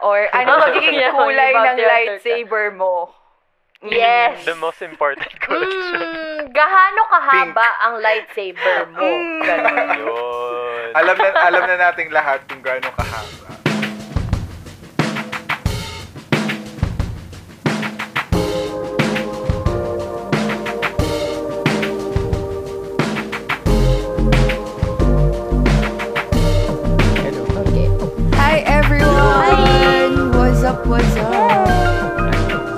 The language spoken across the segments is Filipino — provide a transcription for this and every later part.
Or ano magiging kulay ng lightsaber mo? Yes. The most important question. Mm, gahano kahaba ang lightsaber mo? Mm. Ganun. Yun. alam na alam na nating lahat kung gaano kahaba. What's up?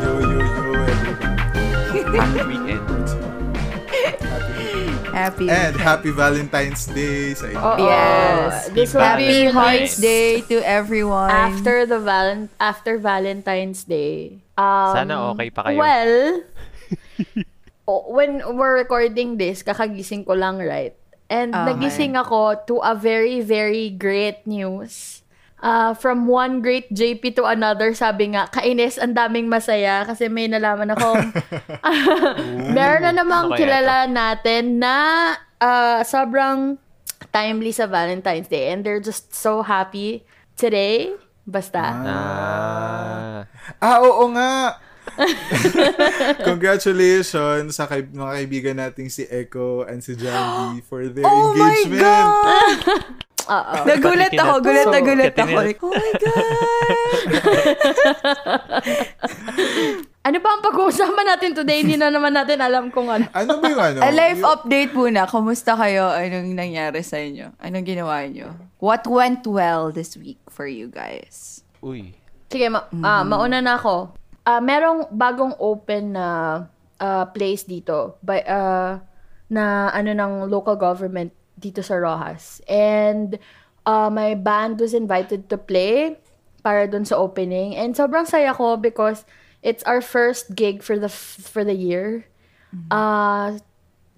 Yo, yo, yo. Happy weekend. Happy And happy Valentine's Day sa inyo. Oo. Yes. This will Happy be Hearts Day to everyone. After the valen after Valentine's Day. Um, Sana okay pa kayo. Well, oh, when we're recording this, kakagising ko lang, right? And Okay. nagising ako to a very, very great news. Uh, from one great JP to another, sabi nga, kainis, ang daming masaya kasi may nalaman akong meron na namang Ano kilala natin na uh, sobrang timely sa Valentine's Day and they're just so happy today. Basta. Ah. Ah, oo nga. Congratulations sa kay- mga kaibigan nating si Echo and si Jandy for their Oh my engagement. God! Oo. Nagulat ako, gulat na gulat ako. Like, oh my God! Ano ba ang pag-uusapan natin today? Hindi na naman natin alam kung ano. Ano ba yung ano? A life Yung- update muna. Kumusta kayo? Anong nangyari sa inyo? Anong ginawa nyo? What went well this week for you guys? Uy. Sige, ma- ah, mauna na ako. Ah, merong bagong open na ah, place dito by, ah, na ano ng local government dito sa Rojas. And ah, my band was invited to play para dun sa opening. And sobrang saya ko because it's our first gig for the for the year. Ah,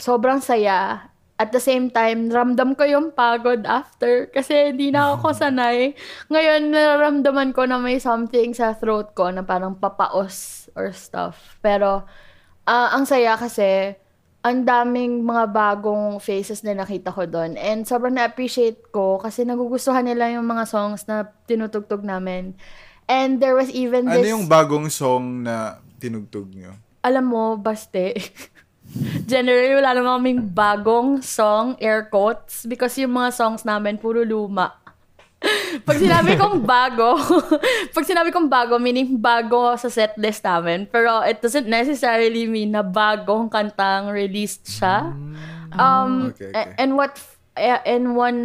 sobrang saya. At the same time, ramdam ko yung pagod after kasi hindi na ako sanay. Ngayon, nararamdaman ko na may something sa throat ko na parang papaos or stuff. Pero, ah, ang saya kasi, ang daming mga bagong faces na nakita ko doon. And sobrang na-appreciate ko kasi nagugustuhan nila yung mga songs na tinutugtog namin. And there was even Ano this... yung bagong song na tinugtog nyo? alam mo, baste, generally wala naman kaming bagong song, air quotes, because yung mga songs namin, puro luma. Pag sinabi kong bago, pag sinabi kong bago, meaning bago sa set list namin. Pero it doesn't necessarily mean na bagong kantang released siya. Um, Okay, okay. a- And what, and one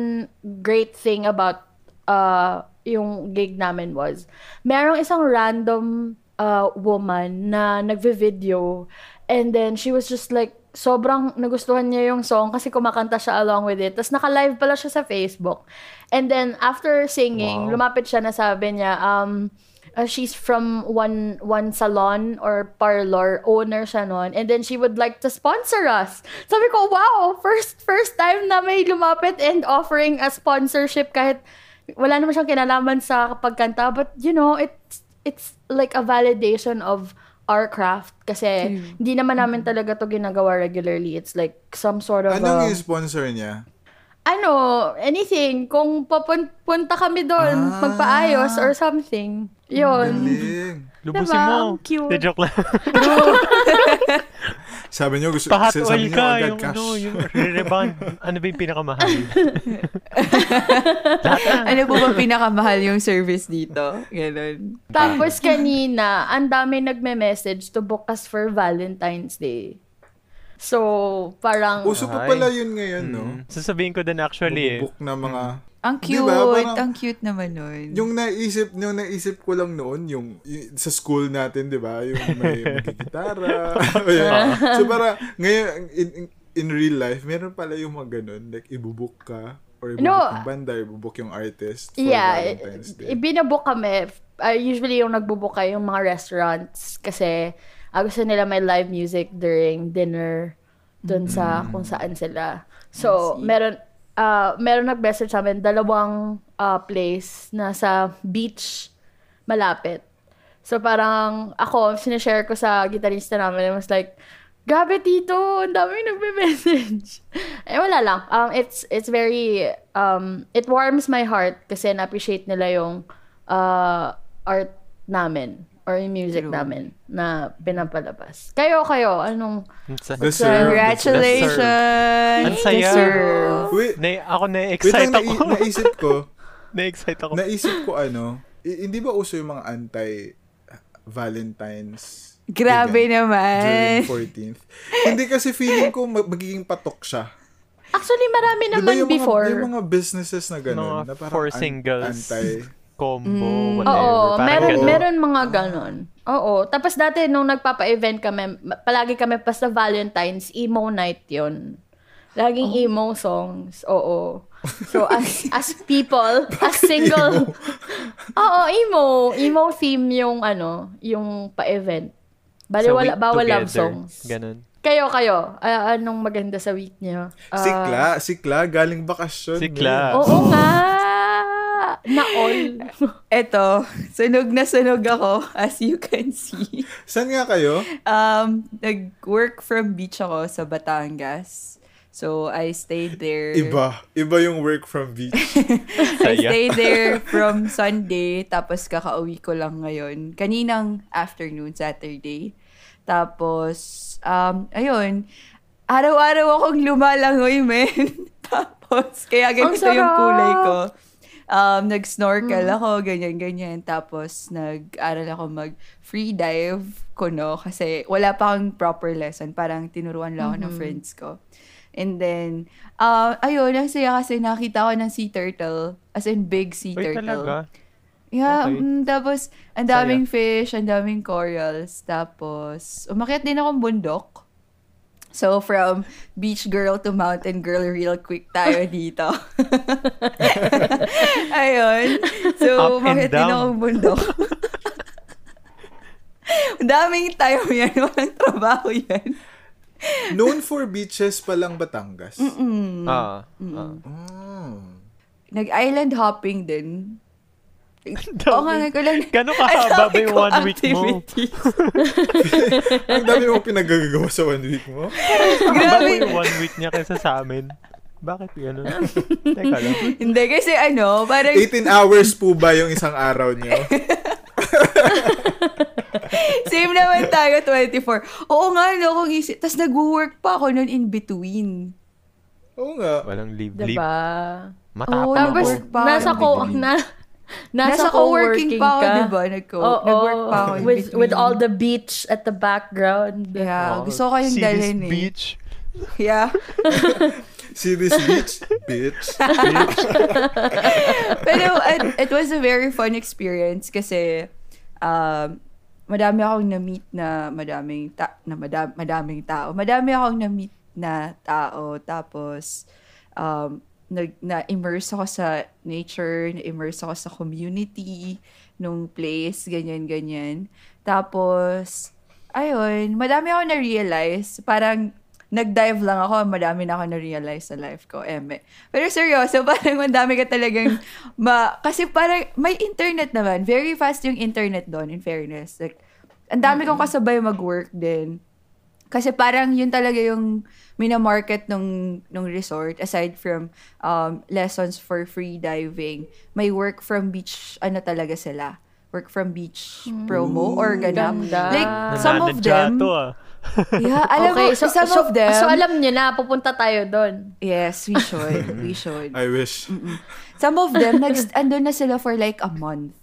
great thing about uh, yung gig namin was, merong isang random uh, woman na nagve-video and then she was just like, sobrang nagustuhan niya yung song kasi kumakanta siya along with it. Tapos naka-live pala siya sa Facebook. And then after singing, Wow. lumapit siya na sabi niya, um, uh, she's from one one salon or parlor owner siya nun. And then she would like to sponsor us. Sabi ko wow first first time na may lumapit and offering a sponsorship kahit wala naman siyang kinalaman sa pagkanta. But you know it's it's like a validation of our craft kasi hindi naman namin talaga to ginagawa regularly. It's like some sort of Anong um, yung sponsor niya? Ano, anything. Kung papunta kami doon, Ah. magpaayos or something. Yun. Galing. Lubusin Diba? mo. Ang cute. De joke lang. Sabi niyo, gusto, Pahat sabi niyo ka. agad Yung, cash. ano, yung re-reband. Ano ba yung pinakamahal? Ano po ba pinakamahal yung service dito? Ganon. Tapos kanina, ang dami nagme-message to book us for Valentine's Day. So, parang... Uso pa pala yun ngayon, no? Mm. Sasabihin ko din actually eh. Book na mga... Ang cute. Diba? Parang- ang cute naman nun. Yung naisip, yung naisip ko lang noon, yung, yung sa school natin, di ba? Yung may magkikitara. Ayan. so para, ngayon, in, in, in real life, meron pala yung mga ganun. Like, ibubuk ka, or ibubuk No. yung banda, ibubuk yung artist for Yeah, Valentine's Day. ibinabook kami. Uh, usually yung nagbubook kayo yung mga restaurants kasi uh, gusto nila may live music during dinner dun sa kung saan sila. So, meron uh, meron nag-message sa amin dalawang uh, place na sa beach malapit. So parang ako, sinishare ko sa gitarista namin, it was like, grabe tito, ang daming nagme-message. eh wala lang. Um, it's, it's very, um, it warms my heart kasi na-appreciate nila yung uh, art namin or yung music True. namin na pinapalabas. Kayo, kayo, anong... Sa- Deserve. Congratulations! Ang saya. Deserve. Wait, Na, ako wait na-excite lang, ako. nai- naisip ko, na-excite ako. naisip ko ano, i- hindi ba uso yung mga anti-Valentine's Grabe ganyan, naman. during 14th? hindi kasi feeling ko mag- magiging patok siya. Actually, marami naman yung before. Mga, yung mga businesses na gano'n, Mga na parang for an- singles. anti... Combo, whatever. Oo, Parang meron, ganun. meron mga ganon. Oo. Tapos dati, nung nagpapa-event kami, palagi kami pa sa Valentine's, emo night yon Laging emo songs. Oo. So, as as people, as single... Oo, emo. Emo theme yung, ano, yung pa-event. Bali, Sa wala, bawal love together. songs. Ganun. Kayo, kayo. ah, anong maganda sa week niyo? Ah, Sikla, sikla, galing bakasyon. Sikla. eh. Oo nga. Na all. Eto, sunog na sunog ako, as you can see. Saan nga kayo? Um, nag-work from beach ako sa Batangas. So, I stayed there. Iba. Iba yung work from beach. I stayed there from Sunday, tapos kakauwi ko lang ngayon. Kaninang afternoon, Saturday. Tapos, um, ayun, araw-araw akong lumalangoy, men. tapos, kaya ganito yung kulay ko. Um, nag-snorkel ako, ganyan-ganyan. Tapos, nag-aral ako mag-free dive ko, no? Kasi wala pa akong proper lesson. Parang tinuruan lang ako ng friends ko. And then, uh, ayun, ang saya kasi nakita ko ng sea turtle. As in, big sea Uy, turtle. talaga? Yeah, Okay. mm, tapos, ang daming fish, ang daming corals. Tapos, umakyat din akong bundok. So, from beach girl to mountain girl, real quick tayo dito. Ayun. So, Up umakyat din akong bundok. Ang daming tayo yan. Walang trabaho yan. Known for beaches pa lang Batangas. Ah. ah. Mm. Nag-island hopping din. Oo nga, nga ko lang. Gano'n kahaba ba yung one week mo? Ang dami mo pinagagawa sa one week mo. Grabe. yung one week niya kaysa sa amin. Bakit gano'n? Teka lang. Hindi, kasi ano, parang 18 hours po ba yung isang araw niyo? same naman tayo, 24. Oo nga, no, kung isip. Tapos nag-work pa ako nun in between. Oo nga. Walang leave-leave. Diba? Matapang Oo, ako. Tapos, nasa ako ko, na, nasa, Nasa co-working pa ako, ka. diba? Nag-co- Oo, nag-work pa ako in with, between. with all the beach at the background. Yeah, Oh, gusto ko kayong see this dalhin eh. beach? Yeah. See this beach? Bitch. Pero it, it was a very fun experience kasi um, madami akong na-meet na madaming ta- na madam- madaming tao. Madami akong na-meet na tao tapos um, nag na-immerse ako sa nature, na-immerse ako sa community nung place, ganyan-ganyan. Tapos, ayun, madami ako na-realize. Parang, nag-dive lang ako, madami na ako na-realize sa life ko, eme. Pero seryoso, parang madami ka talagang, ma kasi parang, may internet naman. Very fast yung internet doon, in fairness. Like, ang dami kong kasabay mag-work din. Kasi parang yun talaga yung minamarket nung, nung resort. Aside from um, lessons for free diving, may work from beach, ano talaga sila. Work from beach promo or ganap. Ganda. Like, some of them, to, ah. yeah, alam okay, mo, so, some so, of them, so alam nyo na, pupunta tayo doon. yes, we should, we should. I wish. Some of them, nag andun na sila for like a month.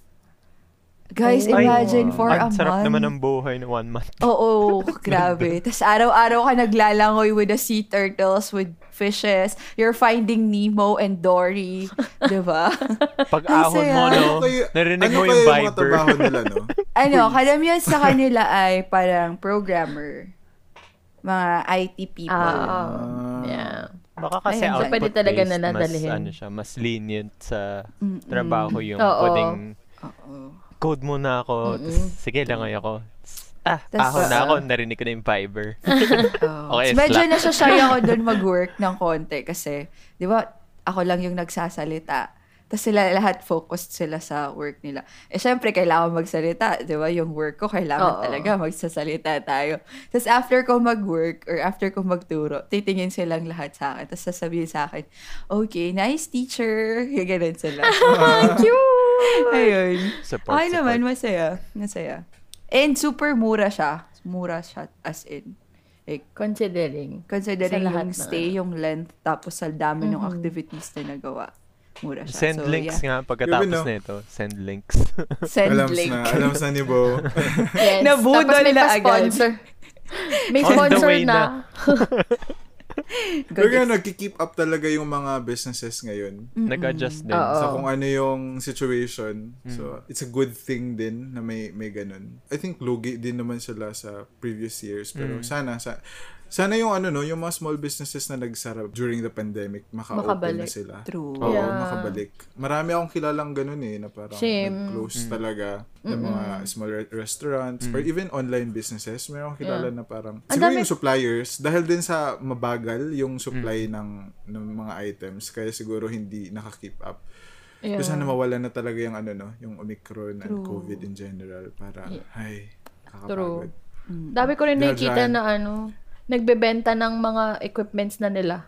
Guys, Ay, imagine for a Ang sarap month. naman ng buhay na one month. Oo, grabe. Tapos araw-araw ka naglalangoy with the sea turtles, with fishes. You're finding Nemo and Dory. Diba? Pag Ang ahon saya. mo, no, Ano narinig ano mo yung yung mga Viber. trabaho nila, no? ano, kadamihan sa kanila ay parang programmer. Mga IT people. Ah, yeah. Baka kasi Ayun, output pwede talaga based, na nadalhin. Mas, ano siya, mas lenient sa trabaho yung Oo. pwedeng Oo. Code muna ako. tas, sige, langoy ako. Ah, Tas- ahon na ako, narinig ko na yung Viber. Oo. Okay, So, medyo nasashy ako doon mag-work ng konti kasi, di ba, ako lang yung nagsasalita. Tapos sila lahat focused sila sa work nila. Eh, syempre, kailangan magsalita. Di ba? Yung work ko, kailangan Oo. talaga magsasalita tayo. Tapos after ko mag-work or after ko magturo, titingin silang lahat sa akin. Tapos sasabihin sa akin, okay, nice teacher. Yung ganun sila. Cute! Ayun. Support, Okay naman, support. masaya. Masaya. And super mura siya. Mura siya as in. Like, Considering. considering Sa lahat yung ng stay, ano. yung length, tapos sa dami ng Mhm. activities na nagawa. Mura siya. Send so, links yeah. nga pagkatapos Grabe, no? na ito. Send links. Send Alam link. na, alam na ni Bo. Yes. Nabudol Tapos may na agad. pa-sponsor. May On sponsor na. Pero nga, nagki-keep up talaga yung mga businesses ngayon. Nag-adjust din. Oo. sa kung ano yung situation. Mm. So, it's a good thing din na may may ganun. I think lugi din naman sila sa previous years. Pero Mm. sana, sa, sana yung ano no, yung mga small businesses na nagsara during the pandemic, maka-open na Makabalik. sila. True. Oo, Yeah. makabalik. Marami akong kilalang ganun eh, na parang Same. nag-close talaga ng mga small re- restaurants or even online businesses. Meron akong kilala Yeah. na parang, Ang siguro dami- yung suppliers, dahil din sa mabagal yung supply ng, ng mga items, kaya siguro hindi nakakip up. Yeah. Kasi sana mawala na talaga yung ano no, yung Omicron and True. COVID in general para Yeah. ay True. kakapagod. Dami ko rin nakikita na ano, nagbebenta ng mga equipments na nila.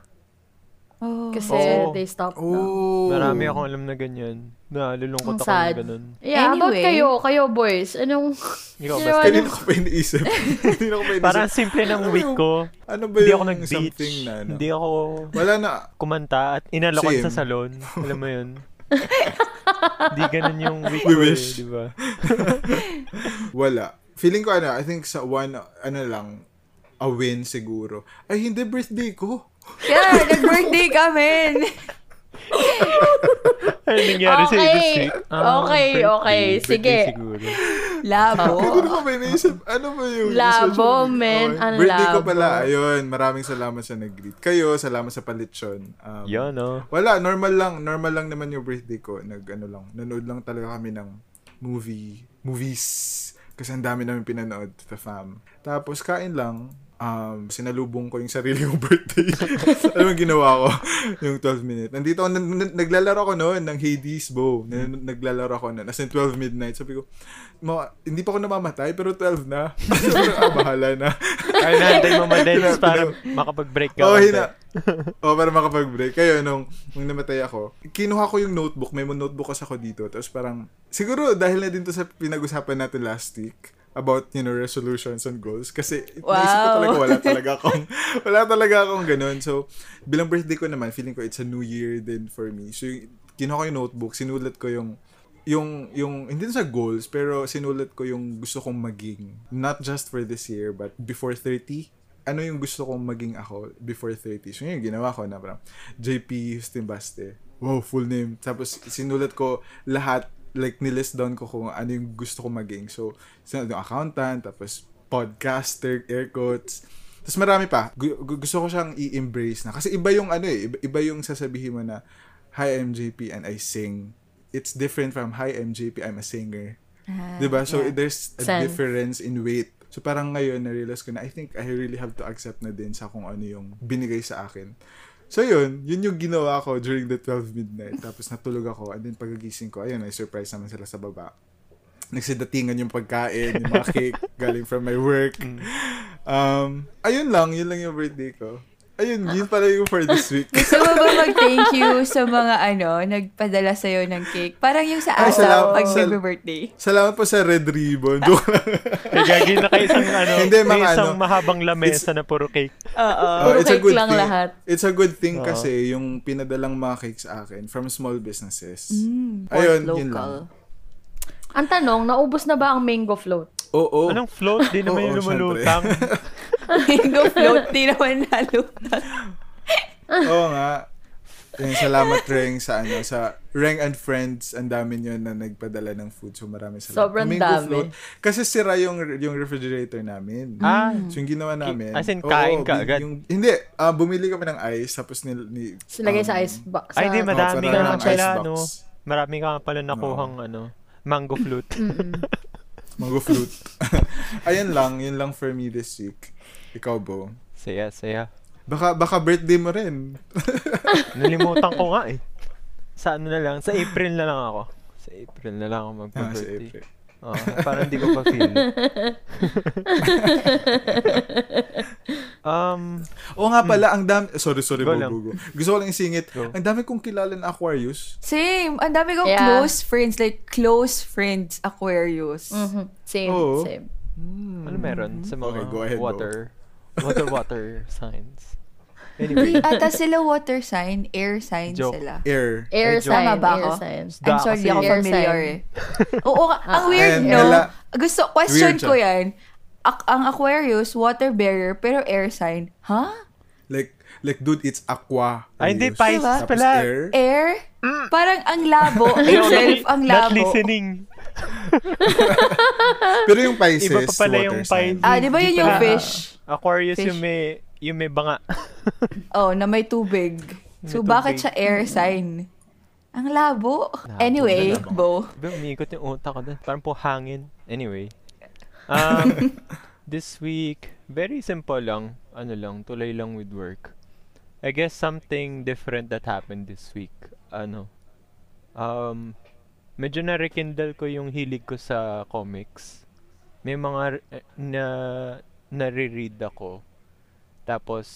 Oh. Kasi Oo. they stopped na. Oh. Marami akong alam na ganyan. Ang Nalulungkot ako sad. ng ganun. Yeah, about Anyway. kayo, kayo boys. Anong, Ikaw, Ano basta. Kanina ko pa iniisip. Kanina ko pa iniisip. Parang simple ng week ko. ano ba Hindi yung ako nag-beach. something na ano? Hindi ako Wala na. kumanta at inalokan Same. sa salon. Alam mo yun? Hindi ganun yung week We ko wish. eh, di ba? Wala. Feeling ko ano, I think sa one, ano lang, a win siguro. Ay, hindi birthday ko. Yeah, nag-birthday kami. Ay, nangyari sa Okay. this week. Ah, Okay, birthday. okay. Birthday Sige. siguro. Labo. Hindi ko pa iniisip. Ano ba yung... Labo, men. Okay. Ang Birthday ko labo. pala. Ayun. Maraming salamat sa nag-greet. Kayo, salamat sa palitson. Um, Yun, no? Wala, normal lang. Normal lang naman yung birthday ko. Nag, ano lang, nanood lang talaga kami ng movie, movies. Kasi ang dami namin pinanood sa fam. Tapos, kain lang. Um, sinalubong ko yung sarili kong birthday. Alam mo ginawa ko? yung 12 minutes. Nandito ako, nan- nan- naglalaro ako noon ng Hades Bow. Nan- naglalaro ako noon. As in 12 midnight. Sabi ko, ma- hindi pa ako namamatay, pero 12 na. Sabi ko, ah, bahala na. Ay, nantay mo madens Pina- para makapag-break ka. Konti. hina. oh, para makapag-break. Kayo, nung, nung namatay ako, kinuha ko yung notebook. May notebook kasi ako dito. Tapos parang, siguro dahil na din to sa pinag-usapan natin last week about, you know, resolutions and goals. Kasi Wow. naisip ko talaga, wala talaga akong, wala talaga akong ganun. So, bilang birthday ko naman, feeling ko it's a new year din for me. So, yung- kinuha ko yung notebook, sinulat ko yung yung yung hindi sa goals pero sinulat ko yung gusto kong maging not just for this year but before 30 ano yung gusto kong maging ako before 30 so yun yung ginawa ko na parang JP Stimbaste wow full name tapos sinulat ko lahat like nilist down ko kung ano yung gusto kong maging so yung accountant tapos podcaster air quotes tapos marami pa Gu- gu- gusto ko siyang i-embrace na kasi iba yung ano eh iba, iba yung sasabihin mo na hi I'm JP and I sing it's different from hi I'm JP I'm a singer Ah, 'Di ba? So yeah. there's a Sense. difference in weight. So parang ngayon na-realize ko na I think I really have to accept na din sa kung ano yung binigay sa akin. So yun, yun yung ginawa ko during the 12 midnight. Tapos natulog ako and then pagkagising ko, ayun, na-surprise naman sila sa baba. Nagsidatingan yung pagkain, yung mga cake galing from my work. Um, ayun lang, yun lang yung birthday ko. Ayun, yun pala yung for this week. Gusto mo ba mag-thank you sa mga ano, nagpadala sa'yo ng cake? Parang yung sa Ay, asa pag Sal- nag-birthday. Salamat po sa red ribbon. Joke lang. Ay, gagi na kayo isang, ano, Hindi, mga isang ano, mahabang lamesa na puro cake. Oo. Oh, Puro it's a cake good lang thing. lahat. It's a good thing Oo. kasi yung pinadalang mga cake sa akin from small businesses. Mm, Ayun, pork yun local. lang. ang tanong, naubos na ba ang mango float? Oo. Anong float? Di naman Oo, yung lumulutang. Mango float, di naman nalutang. Oo nga. Yun, salamat Reng sa ano sa Reng and Friends ang dami nyo na nagpadala ng food so maraming salamat. Sobrang Mango dami. float. Kasi sira yung yung refrigerator namin. Ah, So yung ginawa namin. As in, oo, kain ka bi- agad? Yung, hindi, ah, bumili kami ng ice tapos ni, ni Silagay sa um, ice box. Ay, di, sa- madami Oo, ka pala, no? Marami ka pala nakuhang, ano, mango flute. Mango fruit. Ayun lang, yun lang for me this week. Ikaw, Bo. saya, saya. Baka, baka birthday mo rin. Nalimutan ko nga eh. Sa ano na lang, sa April na lang ako. Sa April na lang ako Ah, sa magpa-birthday. April. Oh, parang hindi ko pa feel. um, Oo nga pala, ang dami... Sorry, sorry, Go Go lang. Gusto ko lang isingit. Go. Ang dami kong kilala na Aquarius. Same. Ang dami kong Yeah. close friends. Like, close friends Aquarius. Mhm. Same, Oo. same. ano meron sa mga Okay, go ahead, go. Water, water, signs? Hindi Anyway, ata sila water sign. Air sign Joke. sila. Air. Air sign, Tama ba air ako? sign. I'm sorry, kasi- ako Air familiar sign. eh. Oo, ang weird, Ayan, no? Ella. Gusto, question Weird ko yan. Ak- ang Aquarius, water bearer, pero air sign. Huh? Like, like, dude, it's aqua. Ay, hindi. Pisces Diba? Tapos pala. air. Air? Parang ang labo. Hindi itself, ang Not labo. listening. Pero yung Pisces, Iba pa pala water yung sign. Pisces. Ah, di ba yun Di yung pala- fish? Aquarius Fish. yung may, yung may banga. Oh, na may tubig. So, May bakit tubig. siya air sign? Ang labo. Anyway, labo. Bo. Diba, umiikot yung utak ko doon. Parang po hangin. Anyway. Um, this week, very simple lang. Ano lang, tulay lang with work. I guess something different that happened this week. Ano, um, medyo na-rekindle ko yung hilig ko sa comics. May mga eh, na nare-read ako. Tapos,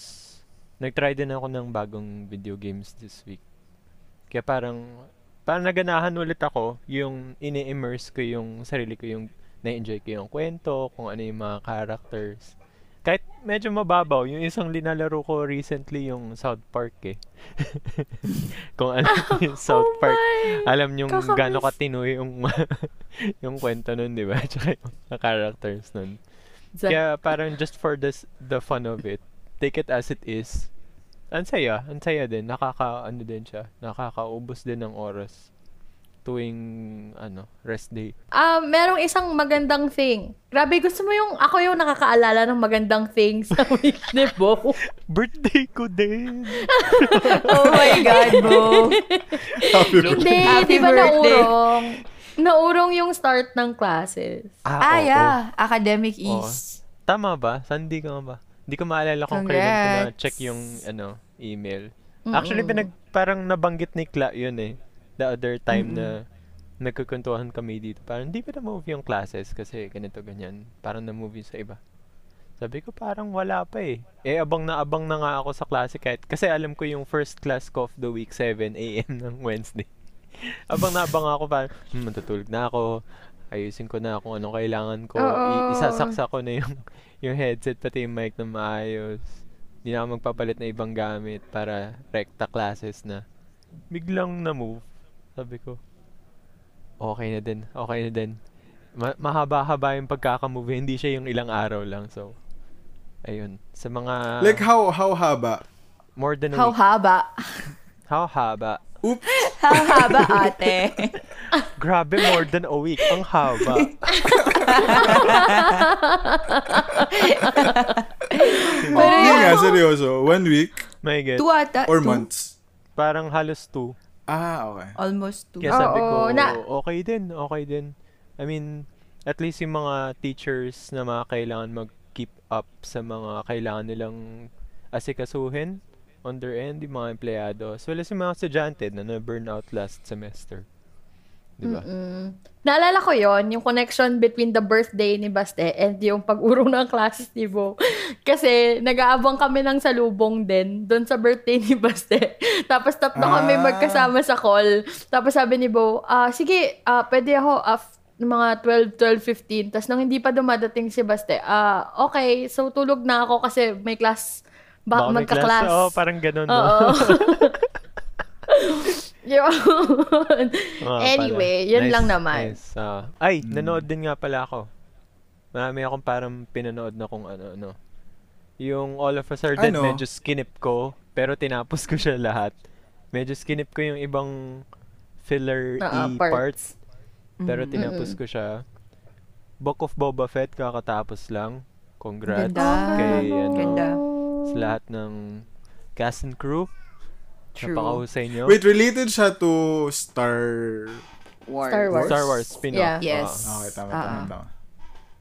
nag-try din ako ng bagong video games this week. Kaya parang, parang naganahan ulit ako yung ini-immerse ko yung sarili ko, yung na-enjoy ko yung kwento, kung ano yung mga characters. Kahit medyo mababaw, yung isang linalaro ko recently yung South Park eh. kung ano yung South Oh Park, my! alam nyo kakamiss. gaano katino yung yung kwento nun, di ba? Tsaka yung mga characters nun. Sa- Kaya parang just for this, the fun of it, take it as it is. Ang saya, ang saya din. Nakaka, ano din siya, nakakaubos din ng oras tuwing, ano, rest day. Ah, merong isang magandang thing. Grabe, gusto mo yung ako yung nakakaalala ng magandang thing sa week ni Bo. Birthday ko din! Oh my God, Bo. Happy Hindi, Happy di ba birthday. naurong? Naurong yung start ng classes. Ah, oo. yeah. Academic Oo. East. Tama ba? Sunday ka nga ba? Hindi ko maalala kung kailan ko Congrats. na-check yung, ano, email. Actually, pinag, parang nabanggit ni Kla yun eh. The other time na nagkukwentuhan kami dito. Parang hindi pa na-move yung classes kasi ganito, ganyan. Parang na-move sa iba. Sabi ko parang wala pa eh. Eh abang na abang na nga ako sa klase kahit kasi alam ko yung first class ko of the week 7 a.m. ng Wednesday. Abang na abang ako parang hmm, matutulog na ako. Ayusin ko na kung anong kailangan ko. I- isasaksa ko na yung yung headset pati yung mic na maayos. Hindi na ako magpapalit na ibang gamit para rekta classes na. Biglang na-move. Sabi ko, okay na din. Okay na din. Ma- mahaba-haba yung pagkakamove. Hindi siya yung ilang araw lang. So, ayun. Sa mga Like, how, how haba? more than a How week. haba? How haba? Oops. How haba, ate? Grabe, more than a week. Ang haba. Pero Yun yun, nga, seryoso. One week May get. two ata. or two. months? Parang halos two. Ah, okay. Almost two. Kaya sabi ko, Oo, na- okay din, okay din. I mean, at least yung mga teachers na mga kailangan mag-keep up sa mga kailangan nilang asikasuhin on their end, yung mga empleyado, as well as yung mga estudyante na na-burn out last semester. Di ba? Naalala ko yon yung connection between the birthday ni Baste and yung pag-urong ng classes ni Bo. Kasi nag-aabang kami ng salubong din doon sa birthday ni Baste. Tapos tatlo kami Ah. magkasama sa call. Tapos sabi ni Bo, ah sige, ah pwede ako af mga 12, 12, 15. Tapos nang hindi pa dumadating si Baste, ah okay, so tulog na ako kasi may class, ba- Baka may magka-class. class. Oo, parang ganun. Oo. No? Yun. Oo, anyway, pala. yun Nice, lang naman. nice. Ah, ay, nanood din nga pala ako. Marami akong parang pinanood na kung ano-ano. Yung All of a Sudden, Ano? medyo skinip ko, pero tinapos ko siya lahat. Medyo skinip ko yung ibang filler Ah, e parts. parts. Pero tinapos ko siya. Book of Boba Fett, kakatapos lang. Congrats Ganda. kay ano, Ganda. Sa lahat ng cast and crew. True. Napakahusay nyo. Wait, related siya to Star... Wars. Star Wars. Star Wars spin-off. Yeah. Yes. Ah. Okay, tama, Ah, tama, ah. tama.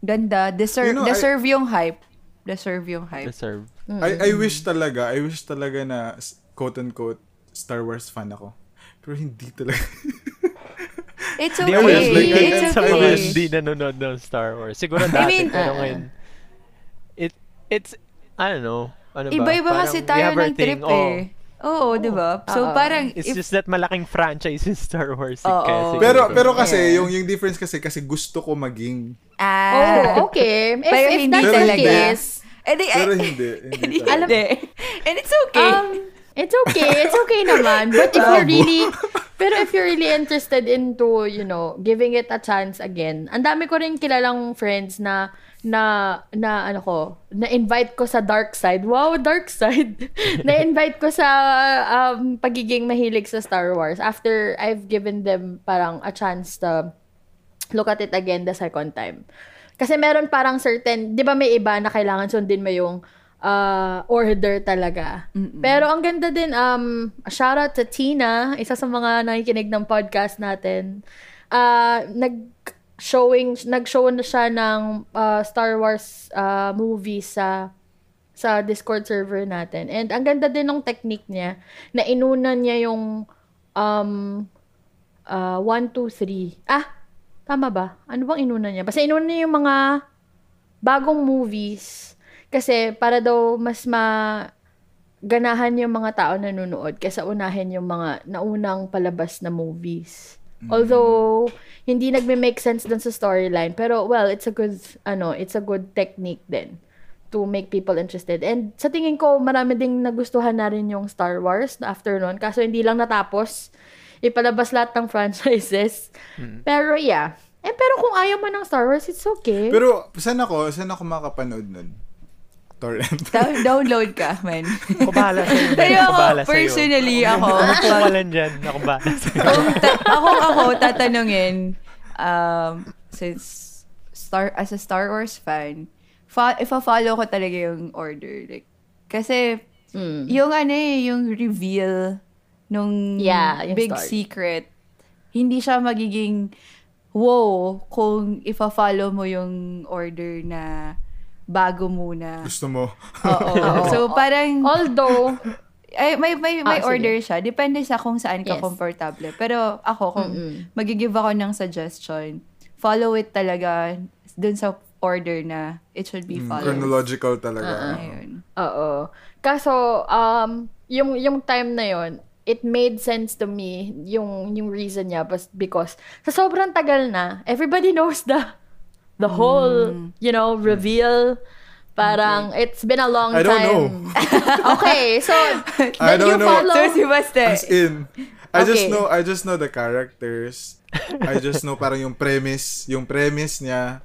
Ganda. Deserve, You know, I- deserve yung hype. Deserve yung hype. Deserve. I, I wish talaga, I wish talaga na quote-unquote Star Wars fan ako. Pero hindi talaga. It's Hindi okay. like, I- It's I okay. wish. hindi nanonood ng Star Wars. Siguro dati, mean, pero ah, ngayon, it, it's, I don't know, ano ba? Iba-iba kasi tayo ng thing, trip oh. eh. Oo, di ba? So, Oo. parang, It's if, just that malaking franchise in Star Wars. Kaya siguro. Pero pero kasi Yeah. yung yung difference kasi kasi gusto ko maging ah, Oh, okay. If, Pero if hindi that's the talaga. case, Eh, di, pero eh, hindi hindi. talaga. And it's okay. Um, it's okay. It's okay naman. But if you're really, pero if you're really interested into, you know, giving it a chance again, ang dami ko rin kilalang friends na, na, na, ano ko, na-invite ko sa dark side. Wow, dark side. na-invite ko sa um, pagiging mahilig sa Star Wars after I've given them parang a chance to look at it again the second time. Kasi meron parang certain, di ba may iba na kailangan sundin mo yung uh, order talaga. Pero ang ganda din, um, shout out to Tina, isa sa mga nakikinig ng podcast natin. Uh, nag showing nag-show na siya ng uh, Star Wars uh, movie sa sa Discord server natin. And ang ganda din ng technique niya na inunan niya yung um uh, 1, 2, 3. Ah, tama ba? Ano bang inuna niya? Basta inuna niya yung mga bagong movies kasi para daw mas ma ganahan yung mga tao na nanonood kaysa unahin yung mga naunang palabas na movies. Although, hindi nagme-make sense dun sa storyline. Pero, well, it's a good, ano, it's a good technique din to make people interested. And sa tingin ko, marami ding nagustuhan na rin yung Star Wars na after nun. Kaso hindi lang natapos. Ipalabas lahat ng franchises. Pero yeah. Eh, pero kung ayaw mo ng Star Wars, it's okay. Pero saan ako, saan ako makapanood nun? Torrent. Down- download ka, man. Ako bahala sa'yo. Ben. Pero Ako ako, bahala personally, ako, ka lang dyan. Ako bahala sa'yo. ta- ako, ako, tatanungin, um, since Star, as a Star Wars fan, fa- ifa-follow ko talaga yung order. Like, kasi, Mm. yung ano eh, yung reveal nung Yeah, yung big story. secret, hindi siya magiging wow kung ifa-follow mo yung order na bago muna. Gusto mo. Oo. so, parang, Although, ay, may may may Ah, sige. order siya. Depende sa kung saan ka Yes. komportable. Pero ako, kung Mm-mm. magigive ako ng suggestion, follow it talaga dun sa order na it should be Mm, followed. chronological talaga. Ayun. Oo. Kaso, um, yung, yung time na yon it made sense to me yung yung reason niya because sa sobrang tagal na, everybody knows the the whole, you know, reveal. Parang, it's been a long I don't time. know. okay, so, I then don't you know. follow... So, si Baste, As in, I just Okay. know, I just know the characters. I just know parang yung premise, yung premise niya,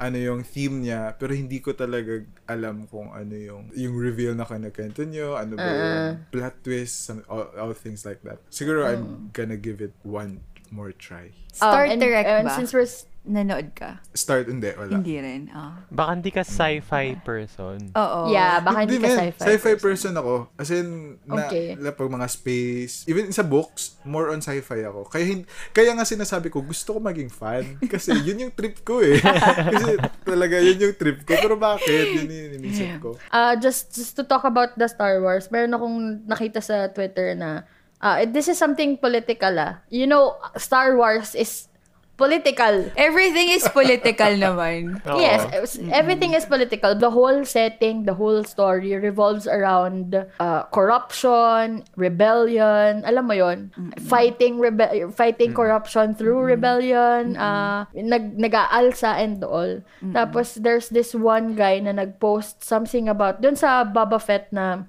ano yung theme niya, pero hindi ko talaga alam kung ano yung yung reveal na kinakento nyo, ano ba yung plot twist, some, all, all things like that. Siguro I'm gonna give it one more try. Star Um, and- Trek and ba? since we're s- nanood ka? Start, hindi, wala. Hindi rin. Oh. Baka hindi ka sci-fi person. Oo. yeah, baka hindi ka man. sci-fi. Sci-fi person ako. As in, na, Okay. na pag mga space, even sa books, more on sci-fi ako. Kaya, hin- kaya nga sinasabi ko, gusto ko maging fan. Kasi yun yung trip ko eh. Kasi talaga yun yung trip ko. Pero bakit? Yun yung inisip ko. Uh, just just to talk about the Star Wars, meron akong nakita sa Twitter na uh, this is something political ah. You know, Star Wars is political. Everything is political naman. Oo. Yes, es- everything is political. The whole setting, the whole story revolves around uh, corruption, rebellion, alam mo yon fighting rebe- fighting corruption through rebellion, uh, nag nag-aalsa and all. Tapos there's this one guy na nag-post something about dun sa Boba Fett na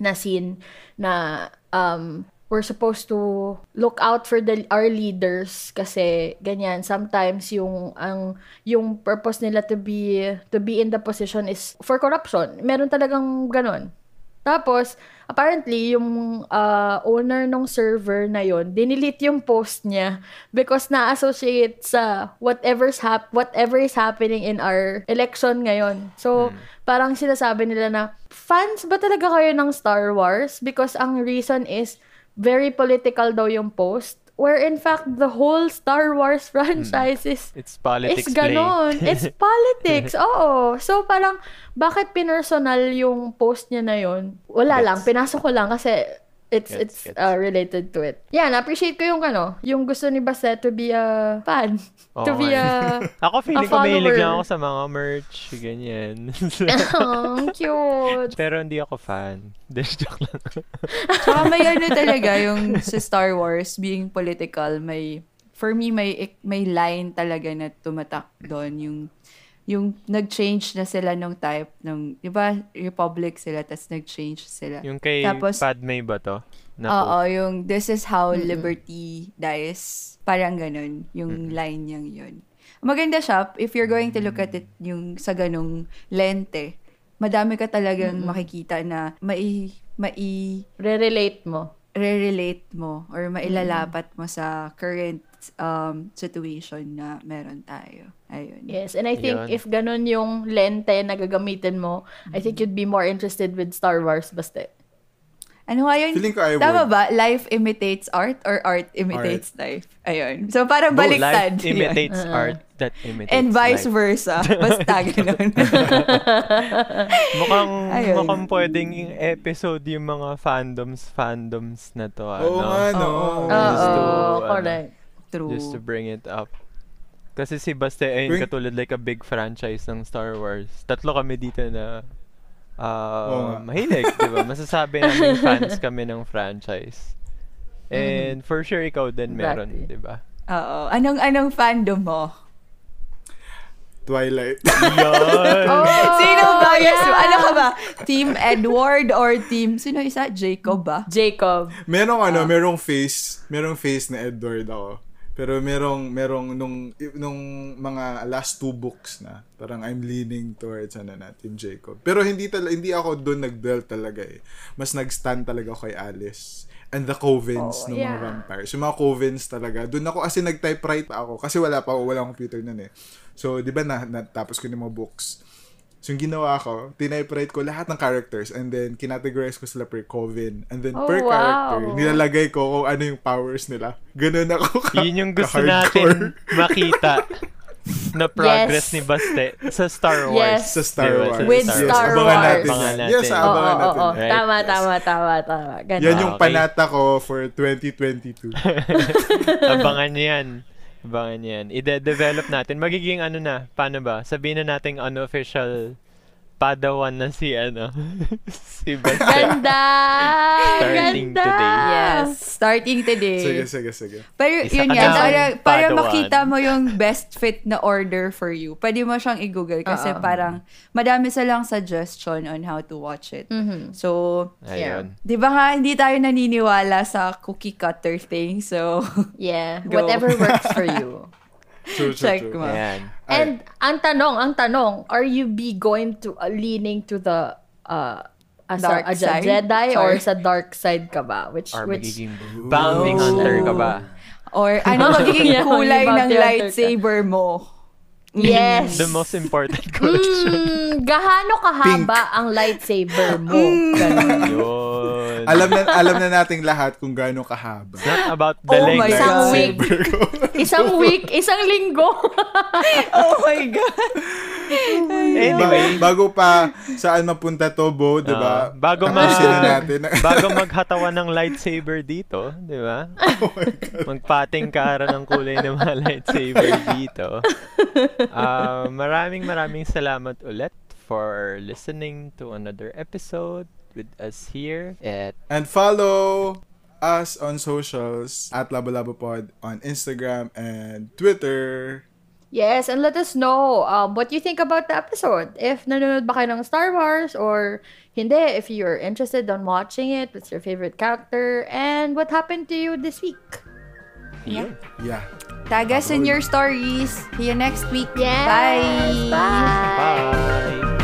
na scene na um we're supposed to look out for the our leaders kasi ganyan. Sometimes yung ang yung purpose nila to be to be in the position is for corruption. Meron talagang ganon tapos apparently yung uh, owner ng server na yon dinelete yung post niya because na-associate sa whatever's hap whatever is happening in our election ngayon. So parang sinasabi nila na fans ba talaga kayo ng Star Wars? Because ang reason is very political daw yung post where in fact the whole Star Wars franchise is It's politics is ganon. It's politics. Oo. So, parang, bakit pinersonal yung post niya na yon? Wala lang. Pinasok ko lang kasi it's Gets, it's gets. uh, related to it. Yeah, na-appreciate ko yung ano, yung gusto ni Baste to be a fan. to Oo be a... Ako feeling ko mahilig follower. lang ako sa mga merch, ganyan. oh, cute. Pero hindi ako fan. This joke lang. Tsaka may ano talaga, yung sa Star Wars, being political, may, for me, may, may line talaga na tumatak doon. Yung, yung nag-change na sila nung type, ng, di ba, Republic sila, tas nag-change sila. Yung kay Tapos- Padme ba to? Na Oo, yung this is how liberty dies. Parang ganun, yung line niyang yun. Maganda siya, if you're going to look at it yung sa ganung lente, madami ka talagang makikita na mai, mai, Re-relate mo. re-relate mo or mailalapat mo sa current um, situation na meron tayo. Ayun. Yes, and I think Yun. if ganun yung lente na gagamitin mo, I think you'd be more interested with Star Wars basta. Ano nga yun? Feeling ko I Tama would. ba? Life imitates art or art imitates life? Ayun. So, parang baliktad. Life Yun. imitates art that imitates And vice life. versa. Basta ganun. Mukhang, Ayun. mukhang pwedeng yung episode yung mga fandoms, fandoms na to. Ano? Oo nga, no. Oo. Just to, Oo, ano, correct. True. Just to bring it up. Kasi si Baste ayun Bring- katulad like a big franchise ng Star Wars. Tatlo kami dito na Oo nga. mahilig, di ba? Masasabi namin fans kami ng franchise. And for sure ikaw din meron, Exactly. di ba? Oo. Anong, anong fandom mo? Twilight. Yun! Oh, Sino ba? Yes. yeah. Ano ka ba? Team Edward or team, sino isa? Jacob ba? Jacob. merong ano, merong face, merong face na Edward ako. Pero merong merong nung nung mga last two books na, parang I'm leaning towards ano na Team Jacob. Pero hindi tal hindi ako doon nag-dwell talaga eh. Mas nag-stand talaga ako kay Alice and the covens Oh, ng mga yeah. vampires. Yung mga covens talaga. Doon ako kasi nag-typewrite ako kasi wala pa ako, walang computer noon eh. So, 'di ba na, natapos ko yung mga books. So, yung ginawa ko, tinypewrite ko lahat ng characters and then kinategorize ko sila per coven. And then Oh, per wow. character, nilalagay ko kung ano yung powers nila. Ganun ako ka- Yun yung gusto natin makita na progress Yes. ni Baste sa Star Wars. Yes. sa Star Diba? Wars. Sa With Star Star abangan Wars. natin Abangan yan. natin. Yes, abangan oo, natin oo. yan. Right? Tama, tama, tama, tama. Ganun. Yan yung Okay. panata ko for 2022. Abangan nyo yan. Abangan yan. Ide-develop natin. Magiging ano na, paano ba? Sabihin na nating unofficial padawan na si ano, si Baste. Ganda! Starting Ganda! today. Yes. Starting today. sige, sige, sige. Pero Isa yun na para, para padawan. makita mo yung best fit na order for you, pwede mo siyang i-google kasi Oo. parang madami silang suggestion on how to watch it. Mhm. So, Ayun. di ba nga, hindi tayo naniniwala sa cookie cutter thing. So, Yeah, Go. whatever works for you. True, true, check true. mo. Ayan. And ang tanong, ang tanong, are you be going to uh, leaning to the uh as Dark a, a side? Jedi or Sorry. sa dark side ka ba? Which Or which magiging bounty hunter ka ba? or ano magiging kulay ng lightsaber mo? Yes. The most important question. Mm, gahano kahaba ang lightsaber mo? Ganun. Yun. alam na alam na nating lahat kung gaano kahaba. It's not about the Oh length. Isang God. week. Isang week, isang linggo. oh my God. Anyway, Ba- bago pa saan mapunta to, Bo, di ba? Ah, bago ma- Tapusin na natin. bago maghatawan ng lightsaber dito, di ba? Magpating kara ng kulay ng mga lightsaber dito. Ah, maraming maraming salamat ulit for listening to another episode with us here at And follow us on socials at Labo Labo Pod on Instagram and Twitter. Yes, and let us know um, what you think about the episode. If nanonood ba kayo ng Star Wars or hindi, if you're interested on watching it, what's your favorite character, and what happened to you this week? Yun. Yeah. Tag us in your stories. See you next week. Yes! Bye. Bye! Bye!